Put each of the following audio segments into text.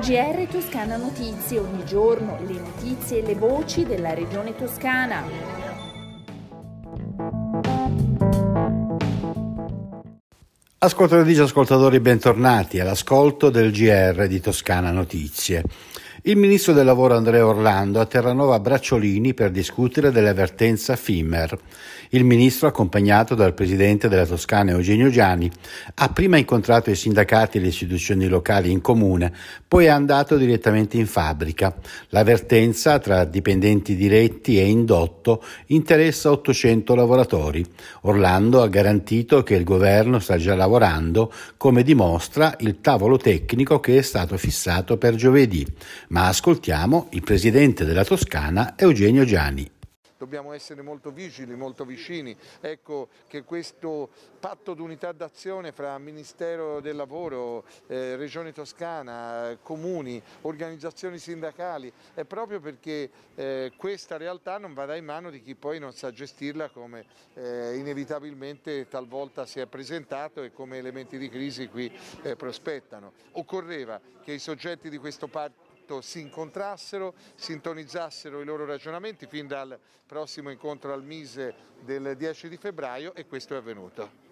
GR Toscana Notizie, ogni giorno le notizie e le voci della regione toscana. Ascoltatrici e ascoltatori, bentornati all'ascolto del GR di Toscana Notizie. Il ministro del lavoro Andrea Orlando a Terranova Bracciolini per discutere dell'avvertenza FIMER. Il ministro, accompagnato dal presidente della Toscana Eugenio Giani, ha prima incontrato i sindacati e le istituzioni locali in comune, poi è andato direttamente in fabbrica. L'avvertenza tra dipendenti diretti e indotto interessa 800 lavoratori. Orlando ha garantito che il governo sta già lavorando, come dimostra il tavolo tecnico che è stato fissato per giovedì ma ascoltiamo il presidente della Toscana Eugenio Giani dobbiamo essere molto vigili, molto vicini. Ecco che questo patto d'unità d'azione fra Ministero del Lavoro, eh, Regione Toscana, comuni, organizzazioni sindacali è proprio perché eh, questa realtà non vada in mano di chi poi non sa gestirla come eh, inevitabilmente talvolta si è presentato e come elementi di crisi qui eh, prospettano. Occorreva che i soggetti di questo patto si incontrassero, sintonizzassero i loro ragionamenti fin dal prossimo incontro al Mise del 10 di febbraio e questo è avvenuto.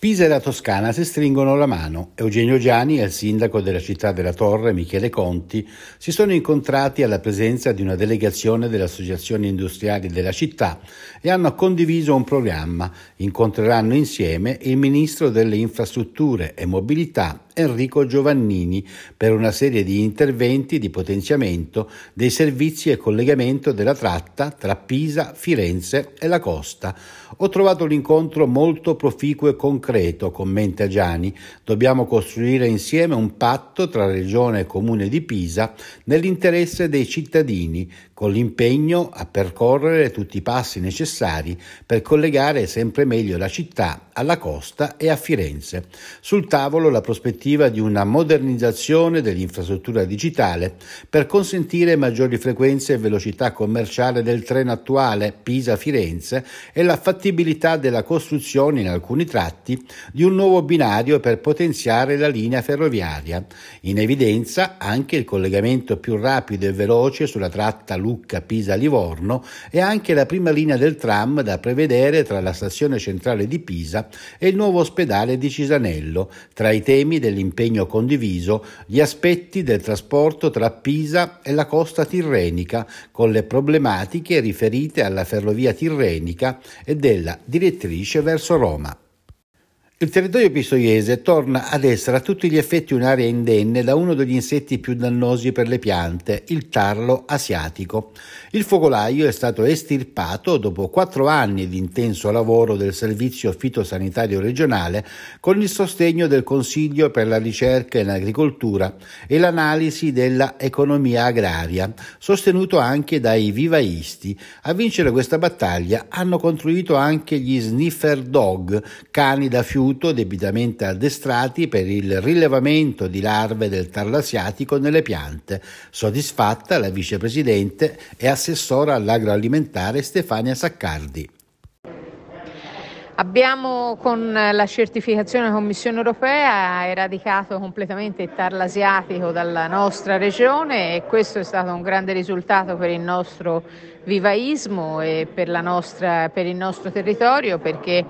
Pisa e la Toscana si stringono la mano. Eugenio Giani e il sindaco della città della Torre, Michele Conti, si sono incontrati alla presenza di una delegazione delle associazioni industriali della città e hanno condiviso un programma. Incontreranno insieme il ministro delle infrastrutture e mobilità Enrico Giovannini per una serie di interventi di potenziamento dei servizi e collegamento della tratta tra Pisa, Firenze e la costa. Ho trovato l'incontro molto proficuo e concreto, commenta Gianni. Dobbiamo costruire insieme un patto tra Regione e Comune di Pisa nell'interesse dei cittadini, con l'impegno a percorrere tutti i passi necessari per collegare sempre meglio la città alla costa e a Firenze. Sul tavolo la prospettiva di una modernizzazione dell'infrastruttura digitale per consentire maggiori frequenze e velocità commerciale del treno attuale Pisa-Firenze e la fattibilità della costruzione in alcuni tratti di un nuovo binario per potenziare la linea ferroviaria. In evidenza anche il collegamento più rapido e veloce sulla tratta Lucca Pisa-Livorno e anche la prima linea del tram da prevedere tra la stazione centrale di Pisa e il nuovo ospedale di Cisanello, tra i temi dell'impegno condiviso gli aspetti del trasporto tra Pisa e la costa tirrenica, con le problematiche riferite alla ferrovia tirrenica e della direttrice verso Roma. Il territorio pistoiese torna ad essere a tutti gli effetti un'area indenne da uno degli insetti più dannosi per le piante, il tarlo asiatico. Il focolaio è stato estirpato dopo quattro anni di intenso lavoro del Servizio fitosanitario regionale con il sostegno del Consiglio per la ricerca in agricoltura e l'analisi della economia agraria, sostenuto anche dai vivaisti. A vincere questa battaglia hanno contribuito anche gli sniffer dog, cani da fiuto istituto debitamente addestrati per il rilevamento di larve del tarlo asiatico nelle piante. Soddisfatta la vicepresidente e assessora all'agroalimentare Stefania Saccardi. Abbiamo con la certificazione Commissione europea eradicato completamente il tarlo asiatico dalla nostra regione e questo è stato un grande risultato per il nostro vivaismo e per, nostra, per il nostro territorio perché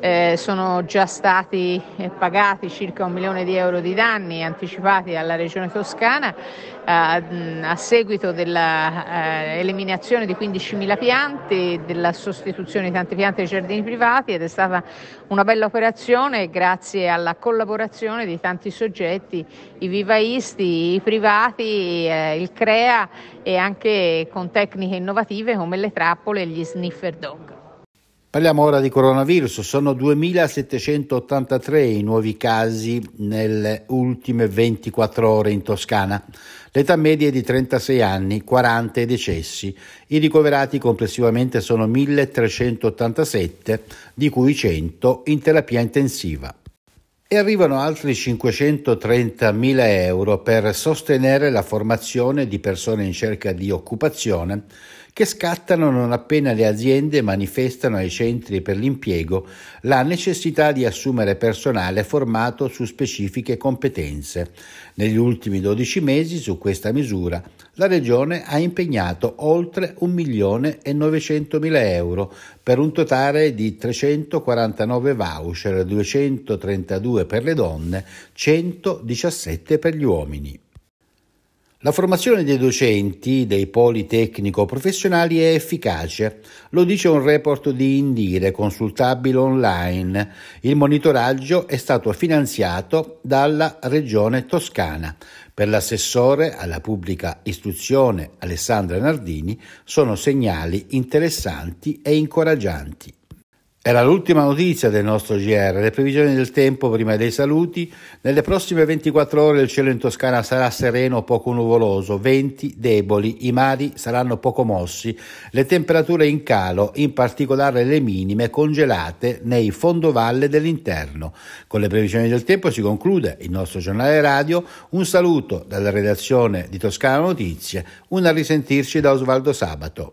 eh, sono già stati eh, pagati circa un milione di euro di danni anticipati alla Regione Toscana eh, a seguito dell'eliminazione di 15.000 piante, della sostituzione di tante piante ai giardini privati ed è stata una bella operazione grazie alla collaborazione di tanti soggetti, i vivaisti, i privati, eh, il CREA e anche con tecniche innovative come le trappole e gli sniffer dog. Parliamo ora di coronavirus, sono 2.783 i nuovi casi nelle ultime 24 ore in Toscana. L'età media è di 36 anni, 40 i decessi. I ricoverati complessivamente sono 1.387, di cui 100 in terapia intensiva. E arrivano altri 530.000 euro per sostenere la formazione di persone in cerca di occupazione che scattano non appena le aziende manifestano ai centri per l'impiego la necessità di assumere personale formato su specifiche competenze. Negli ultimi 12 mesi su questa misura la Regione ha impegnato oltre 1 milione e 900 mila euro per un totale di 349 voucher, 232 per le donne, 117 per gli uomini. La formazione dei docenti dei poli tecnico-professionali è efficace, lo dice un report di Indire consultabile online. Il monitoraggio è stato finanziato dalla Regione Toscana. Per l'assessore alla pubblica istruzione Alessandra Nardini sono segnali interessanti e incoraggianti. Era l'ultima notizia del nostro GR, le previsioni del tempo prima dei saluti. Nelle prossime 24 ore il cielo in Toscana sarà sereno o poco nuvoloso, venti deboli, i mari saranno poco mossi, le temperature in calo, in particolare le minime congelate nei fondovalle dell'interno. Con le previsioni del tempo si conclude il nostro giornale radio. Un saluto dalla redazione di Toscana Notizie, un a risentirci da Osvaldo Sabato.